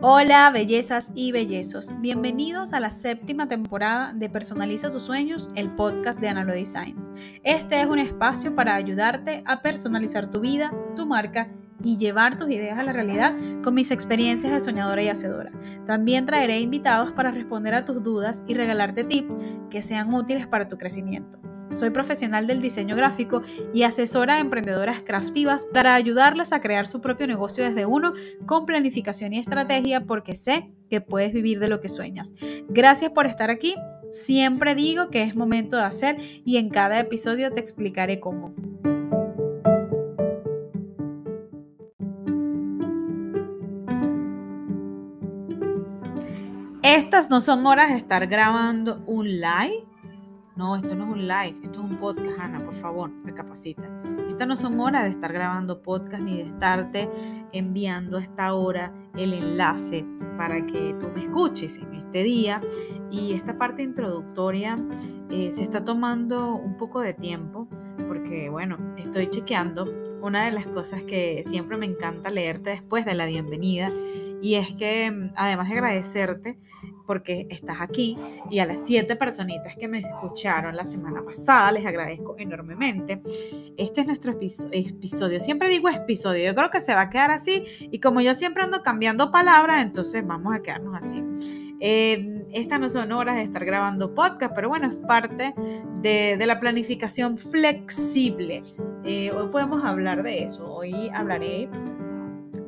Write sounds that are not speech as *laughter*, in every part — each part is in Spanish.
Hola, bellezas y bellezos. Bienvenidos a la séptima temporada de Personaliza tus sueños, el podcast de Analo Designs. Este es un espacio para ayudarte a personalizar tu vida, tu marca y llevar tus ideas a la realidad con mis experiencias de soñadora y hacedora. También traeré invitados para responder a tus dudas y regalarte tips que sean útiles para tu crecimiento. Soy profesional del diseño gráfico y asesora a emprendedoras craftivas para ayudarlas a crear su propio negocio desde uno con planificación y estrategia porque sé que puedes vivir de lo que sueñas. Gracias por estar aquí. Siempre digo que es momento de hacer y en cada episodio te explicaré cómo. Estas no son horas de estar grabando un live no, esto no es un live, esto es un podcast, Ana, por favor, recapacita. Estas no son horas de estar grabando podcast ni de estarte enviando a esta hora el enlace para que tú me escuches en este día. Y esta parte introductoria eh, se está tomando un poco de tiempo porque, bueno, estoy chequeando una de las cosas que siempre me encanta leerte después de la bienvenida y es que mm, además de agradecerte porque estás aquí y a las siete personitas que me escucharon la semana pasada les agradezco enormemente. Este es nuestro episodio. Siempre digo episodio, yo creo que se va a quedar así y como yo siempre ando cambiando palabras, entonces vamos a quedarnos así. Eh, estas no son horas de estar grabando podcast, pero bueno, es parte de, la planificación flexible. Eh, hoy podemos hablar de eso. Hoy hablaré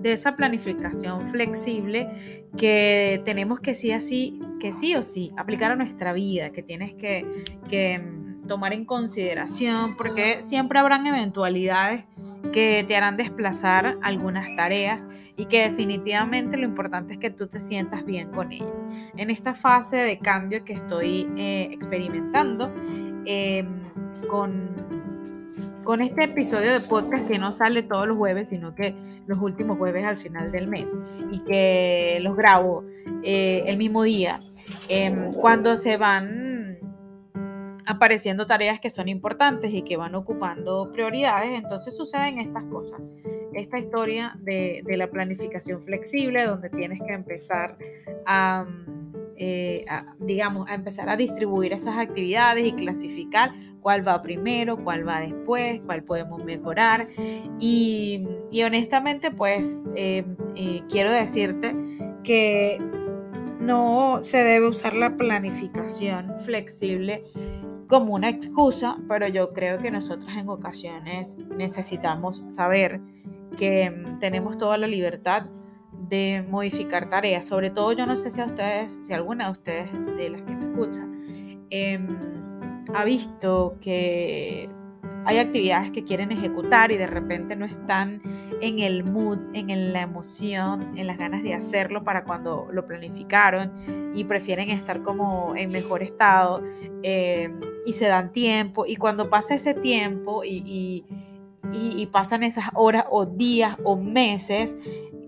de esa planificación flexible que tenemos que sí así, que sí o sí aplicar a nuestra vida, que tienes que, que mm, tomar en consideración, porque siempre habrán eventualidades que te harán desplazar algunas tareas y que definitivamente lo importante es que tú te sientas bien con ellas. En esta fase de cambio que estoy eh, experimentando em, con, con este episodio de podcast que no sale todos los jueves, sino que los últimos jueves al final del mes y que los grabo eh, el mismo día, em, cuando se van apareciendo tareas que son importantes y que van ocupando prioridades, entonces suceden estas cosas. Esta historia de, la planificación flexible, donde tienes que empezar eh, a, digamos, a empezar a distribuir esas actividades y clasificar cuál va primero, cuál va después, cuál podemos mejorar. Y, honestamente, pues eh, eh, quiero decirte que no se debe usar la planificación flexible como una excusa, pero yo creo que nosotros en ocasiones necesitamos saber que mm, tenemos toda la libertad de modificar tareas. Sobre todo yo no sé si a ustedes, si alguna de ustedes de las que me escuchan, em, ha visto que hay actividades que quieren ejecutar y de repente no están en el mood, en la emoción, en las ganas de hacerlo para cuando lo planificaron y prefieren estar como en mejor estado eh, y se dan tiempo y cuando pasa ese tiempo y, y pasan esas horas o días o meses,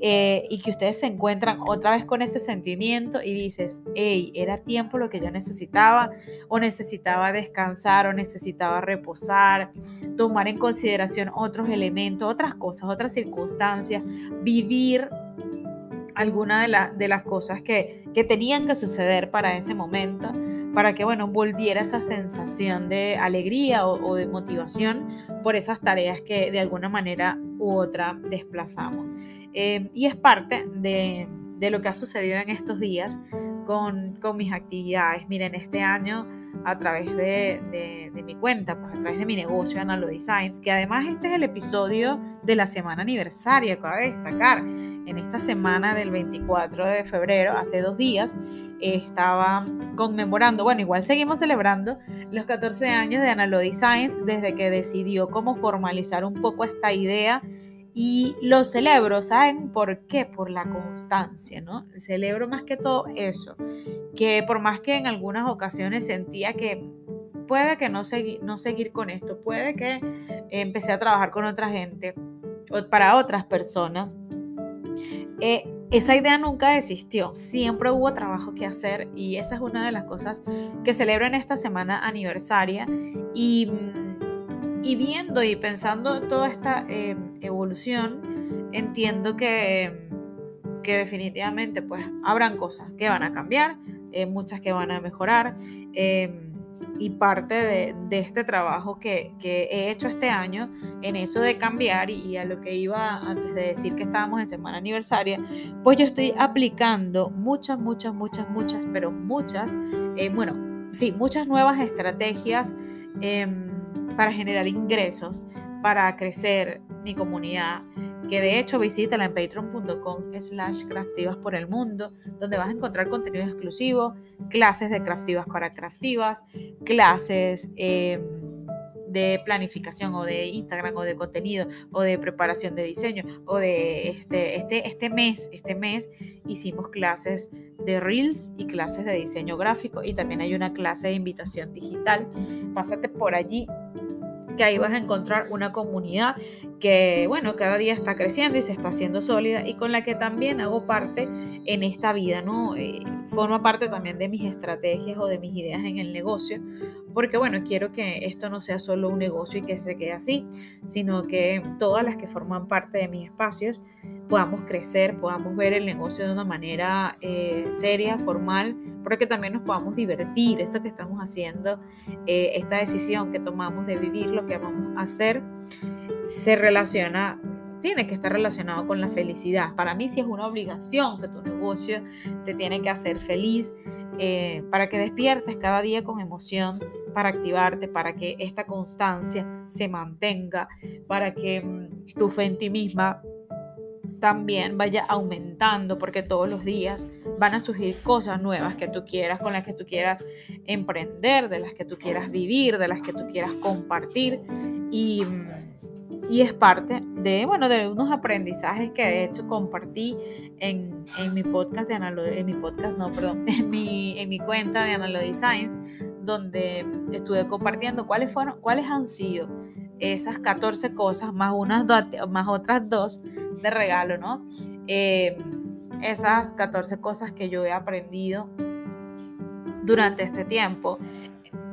eh, y que ustedes se encuentran otra vez con ese sentimiento y dices, hey, era tiempo lo que yo necesitaba o necesitaba descansar o necesitaba reposar, tomar en consideración otros elementos, otras cosas, otras circunstancias, vivir alguna de, de las cosas que, que, tenían que suceder para ese momento, para que, bueno, volviera esa sensación de alegría o, de motivación por esas tareas que de alguna manera u otra desplazamos. Em, y es parte de, lo que ha sucedido en estos días con, mis actividades. Miren, este año a través de, mi cuenta, pues a través de mi negocio Analo Designs, que además este es el episodio de la semana aniversaria, acaba de destacar. En esta semana del 24 de febrero, hace dos días, estaba conmemorando, bueno, igual seguimos celebrando los 14 años de Analo Designs desde que decidió cómo formalizar un poco esta idea y lo celebro, ¿saben por qué? Por la constancia, ¿no? Celebro más que todo eso, que por más que en algunas ocasiones sentía que puede que no, no seguir con esto, puede que empecé a trabajar con otra gente o para otras personas, eh, esa idea nunca desistió, siempre hubo trabajo que hacer y esa es una de las cosas que celebro en esta semana aniversaria y y viendo y pensando toda esta em, evolución, entiendo que, que definitivamente pues habrán cosas que van a cambiar, eh, muchas que van a mejorar. Em, y parte de, este trabajo que, he hecho este año en eso de cambiar y, a lo que iba antes de decir que estábamos en semana aniversaria, pues yo estoy aplicando muchas, muchas, muchas, muchas, pero muchas, eh, bueno, sí, muchas nuevas estrategias em, para generar ingresos, para crecer mi comunidad, que de hecho visítala en patreon.com slash craftivas por el mundo, donde vas a encontrar contenido exclusivo, clases de craftivas para craftivas, clases em, de planificación o de Instagram o de contenido o de preparación de diseño o de este, este, este mes, este mes hicimos clases de Reels y clases de diseño gráfico y también hay una clase de invitación digital. Pásate por allí que ahí vas a encontrar una comunidad que, bueno, cada día está creciendo y se está haciendo sólida y con la que también hago parte en esta vida, ¿no? Eh, forma parte también de mis estrategias o de mis ideas en el negocio, porque, bueno, quiero que esto no sea solo un negocio y que se quede así, sino que todas las que forman parte de mis espacios podamos crecer, podamos ver el negocio de una manera eh, seria, formal, pero que también nos podamos divertir, esto que estamos haciendo, eh, esta decisión que tomamos de vivir lo que vamos a hacer, se relaciona tiene que estar relacionado con la felicidad. Para mí sí es una obligación que tu negocio te tiene que hacer feliz eh, para que despiertes cada día con emoción, para activarte, para que esta constancia se mantenga, para que mm, tu fe en ti misma también vaya aumentando porque todos los días van a surgir cosas nuevas que tú quieras, con las que tú quieras emprender, de las que tú quieras vivir, de las que tú quieras compartir y, y es parte de, bueno, de unos aprendizajes que de hecho compartí en, en mi podcast de Analo, en mi podcast, no, perdón, *laughs* en mi, en mi cuenta de Analo Designs, donde estuve compartiendo cuáles fueron, cuáles han sido esas 14 cosas, más, unas más otras dos de regalo, ¿no? Eh, esas 14 cosas que yo he aprendido durante este tiempo.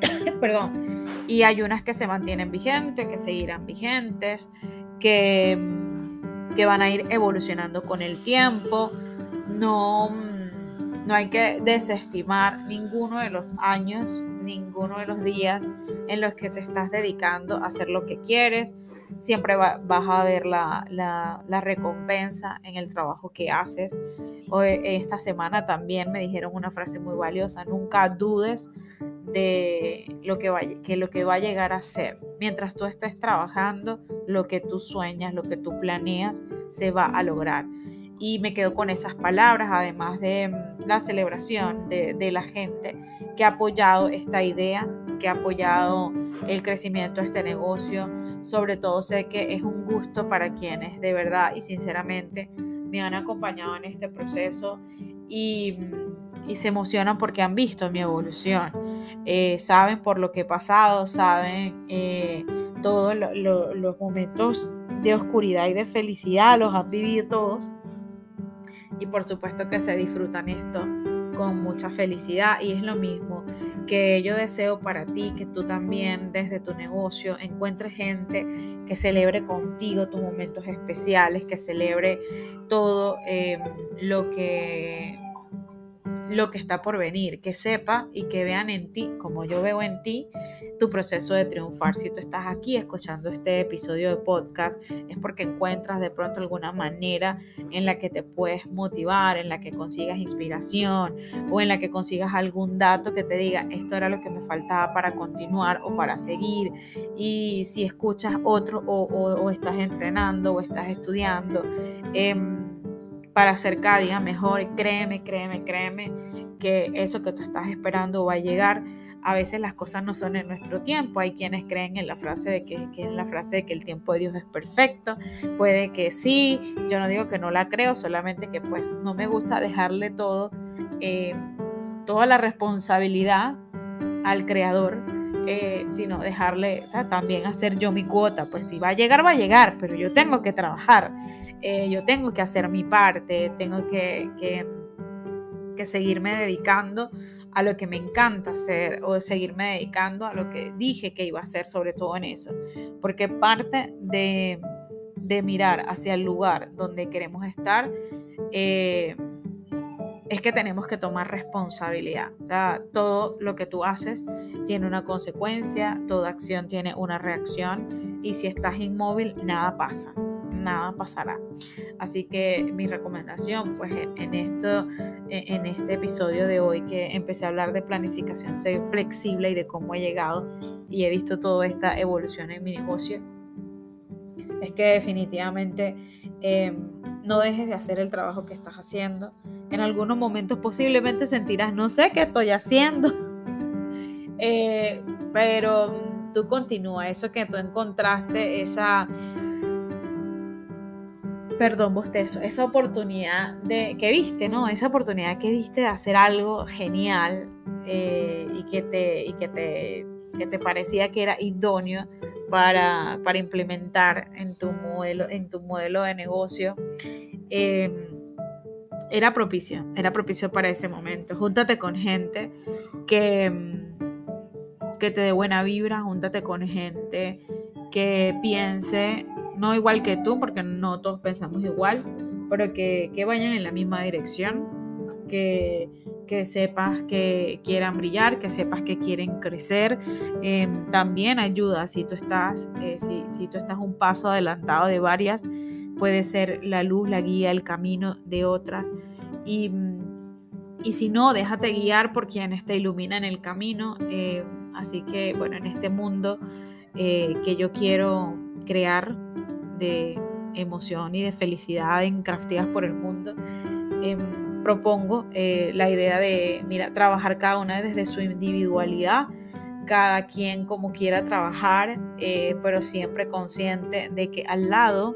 *coughs* Perdón. Y hay unas que se mantienen vigentes, que seguirán vigentes, que, que van a ir evolucionando con el tiempo. No, no hay que desestimar ninguno de los años ninguno de los días en los que te estás dedicando a hacer lo que quieres. Siempre vas a ver la, la, recompensa en el trabajo que haces. Hoy, esta semana también me dijeron una frase muy valiosa, nunca dudes de lo que, va, que lo que va a llegar a ser. Mientras tú estés trabajando, lo que tú sueñas, lo que tú planeas, se va a lograr y me quedo con esas palabras, además de mm, la celebración de, la gente que ha apoyado esta idea, que ha apoyado el crecimiento de este negocio. Sobre todo sé que es un gusto para quienes de verdad y sinceramente me han acompañado en este proceso y, mm, se emocionan porque han visto mi evolución. Eh, saben por lo que he pasado, saben eh, todos los momentos de oscuridad y de felicidad, los han vivido todos y por supuesto que se disfrutan esto con mucha felicidad y es lo mismo que yo deseo para ti, que tú también desde tu negocio encuentres gente que celebre contigo tus momentos especiales, que celebre todo eh, lo que lo que está por venir, que sepa y que vean en ti, como yo veo en ti, tu proceso de triunfar. Si tú estás aquí escuchando este episodio de podcast, es porque encuentras de pronto alguna manera en la que te puedes motivar, en la que consigas inspiración o en la que consigas algún dato que te diga, esto era lo que me faltaba para continuar o para seguir. Y si escuchas otro o, estás entrenando o estás estudiando, eh, para hacer cada día mejor. Créeme, créeme, créeme que eso que tú estás esperando va a llegar. A veces las cosas no son en nuestro tiempo. Hay quienes creen en la frase de que, en la frase de que el tiempo de Dios es perfecto. Puede que sí. Yo no digo que no la creo, solamente que pues no me gusta dejarle todo, eh, toda la responsabilidad al creador. Eh, sino dejarle, también hacer yo mi cuota, pues si va a llegar, va a llegar, pero yo tengo que trabajar. Eh, yo tengo que hacer mi parte, tengo que, que, seguirme dedicando a lo que me encanta hacer o seguirme dedicando a lo que dije que iba a hacer, sobre todo en eso. Porque parte de, de mirar hacia el lugar donde queremos estar, eh, es que tenemos que tomar responsabilidad. Todo lo que tú haces tiene una consecuencia, toda acción tiene una reacción y si estás inmóvil, nada pasa nada pasará. Así que mi recomendación, pues en, esto, en este episodio de hoy que empecé a hablar de planificación, ser flexible y de cómo he llegado y he visto toda esta evolución en mi negocio, es que definitivamente em, no dejes de hacer el trabajo que estás haciendo. En algunos momentos posiblemente sentirás, no sé qué estoy haciendo, *laughs* eh, pero tú continúa, eso que tú encontraste, esa, perdón, bostezo, esa oportunidad de, que viste, ¿no? Esa oportunidad que viste de hacer algo genial eh, y, que te, y que, te, que te parecía que era idóneo para, implementar en tu modelo, en tu modelo de negocio. Em, era propicio, era propicio para ese momento. Júntate con gente que, em, que te dé buena vibra, júntate con gente que piense, no igual que tú, porque no todos pensamos igual, pero que, que vayan en la misma dirección, que, que sepas que quieran brillar, que sepas que quieren crecer. Em, también ayuda si tú estás, eh, si, tú estás un paso adelantado de varias, puede ser la luz, la guía, el camino de otras. Y, y si no, déjate guiar por quienes te iluminan el camino. Eh, así que, bueno, en este mundo eh, que yo quiero crear de emoción y de felicidad en Crafteas por el mundo, em, propongo eh, la idea de, mira, trabajar cada una desde su individualidad, cada quien como quiera trabajar, eh, pero siempre consciente de que al lado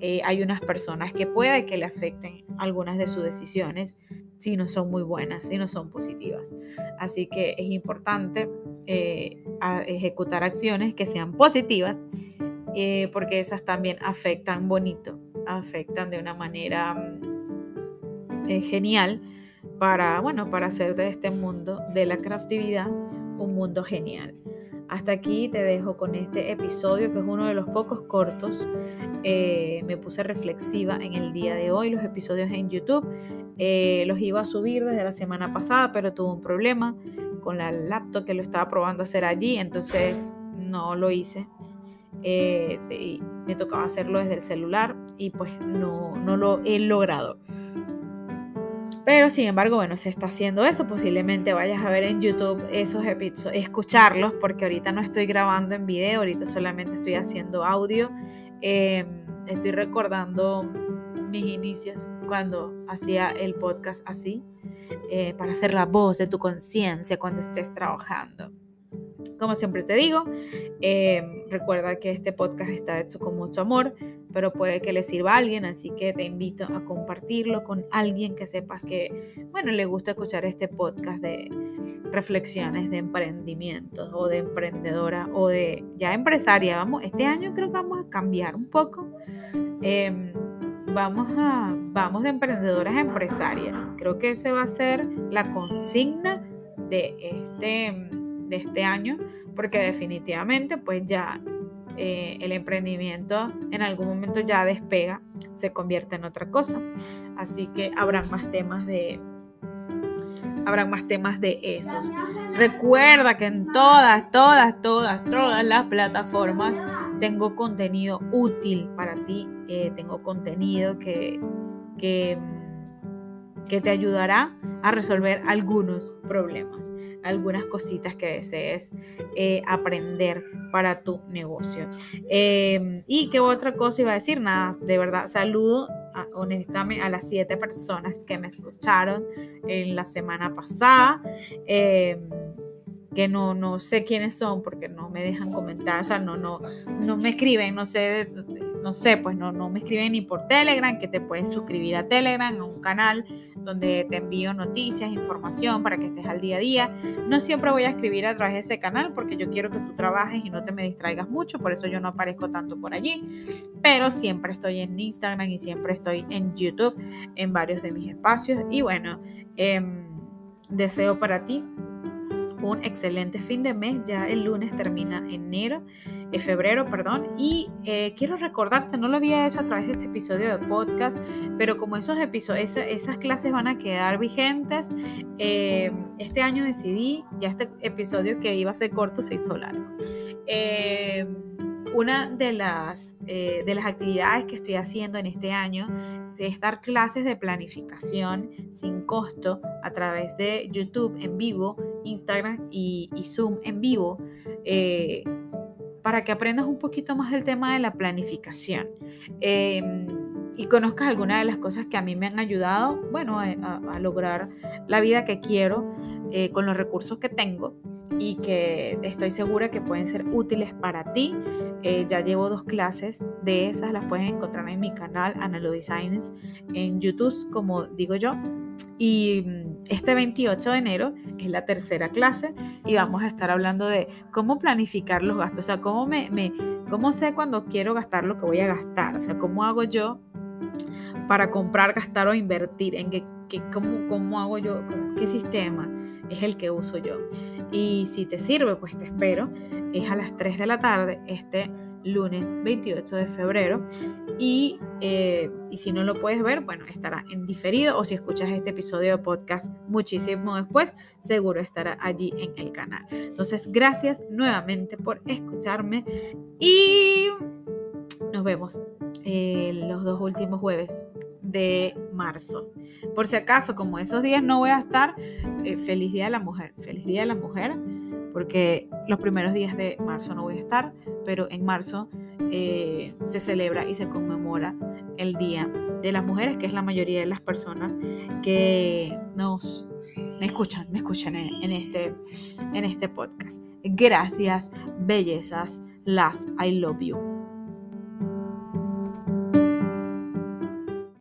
eh, hay unas personas que puede que le afecten algunas de sus decisiones si no son muy buenas, si no son positivas. Así que es importante ejecutar acciones que sean positivas, porque esas también afectan bonito, afectan de una manera mm, genial para, bueno, para hacer de este mundo de la craftividad un mundo genial. Hasta aquí te dejo con este episodio que es uno de los pocos cortos. Eh, me puse reflexiva en el día de hoy. Los episodios en YouTube eh, los iba a subir desde la semana pasada, pero tuve un problema con la laptop que lo estaba probando hacer allí, entonces no lo hice. Eh, me tocaba hacerlo desde el celular y pues no, no lo he logrado. Pero sin embargo, bueno, se está haciendo eso. Posiblemente vayas a ver en YouTube esos episodios, escucharlos, porque ahorita no estoy grabando en video, ahorita solamente estoy haciendo audio. Em, estoy recordando mis inicios cuando hacía el podcast así, eh, para ser la voz de tu conciencia cuando estés trabajando. Como siempre te digo, em, recuerda que este podcast está hecho con mucho amor, pero puede que le sirva a alguien, así que te invito a compartirlo con alguien que sepas que, bueno, le gusta escuchar este podcast de reflexiones de emprendimientos o de emprendedora o de ya empresaria. Vamos, este año creo que vamos a cambiar un poco. Em, vamos a vamos de emprendedoras a empresarias. Creo que ese va a ser la consigna de este de este año, porque definitivamente pues ya eh, el emprendimiento en algún momento ya despega, se convierte en otra cosa. Así que habrán más temas de habrán más temas de esos. Recuerda que en todas, todas, todas, todas las plataformas tengo contenido útil para ti. Eh, tengo contenido que, que que te ayudará a resolver algunos problemas, algunas cositas que desees eh, aprender para tu negocio. Em, y qué otra cosa iba a decir, nada, de verdad, saludo honestamente a las siete personas que me escucharon en la semana pasada. Em, que no, no sé quiénes son porque no me dejan comentar, o sea, no, no, no me escriben, no sé no sé, pues no, no me escriben ni por Telegram, que te puedes suscribir a Telegram, a un canal donde te envío noticias, información para que estés al día a día. No siempre voy a escribir a través de ese canal porque yo quiero que tú trabajes y no te me distraigas mucho, por eso yo no aparezco tanto por allí, pero siempre estoy en Instagram y siempre estoy en YouTube, en varios de mis espacios. Y bueno, em, deseo para ti un excelente fin de mes. Ya el lunes termina enero, eh, febrero, perdón. Y eh, quiero recordarte, no lo había hecho a través de este episodio de podcast, pero como esos episodios, esas clases van a quedar vigentes, eh, este año decidí, ya este episodio que iba a ser corto se hizo largo. Una de las, de las actividades que estoy haciendo en este año es dar clases de planificación sin costo a través de YouTube en vivo, Instagram y, Zoom en vivo. Eh, para que aprendas un poquito más del tema de la planificación em, y conozcas algunas de las cosas que a mí me han ayudado, bueno, a, lograr la vida que quiero eh, con los recursos que tengo y que estoy segura que pueden ser útiles para ti. Eh, ya llevo dos clases de esas, las puedes encontrar en mi canal Analo Designs en YouTube, como digo yo. Y mm, este 28 de enero es la tercera clase y vamos a estar hablando de cómo planificar los gastos, o sea, cómo, me, cómo sé cuando quiero gastar lo que voy a gastar, o sea, cómo hago yo para comprar, gastar o invertir, en qué, cómo, cómo hago yo, qué sistema es el que uso yo. Y si te sirve, pues te espero. Es a las 3 de la tarde este lunes 28 de febrero. Y, eh, y, si no lo puedes ver, bueno, estará en diferido o si escuchas este episodio de podcast muchísimo después, seguro estará allí en el canal. Entonces, gracias nuevamente por escucharme y nos vemos eh, los dos últimos jueves de marzo. Por si acaso, como esos días no voy a estar, eh, feliz Día de la Mujer, feliz Día de la Mujer, porque los primeros días de marzo no voy a estar, pero en marzo eh, se celebra y se conmemora el Día de las Mujeres, que es la mayoría de las personas que nos me escuchan, me escuchan en, este, en este podcast. Gracias, bellezas, las I love you.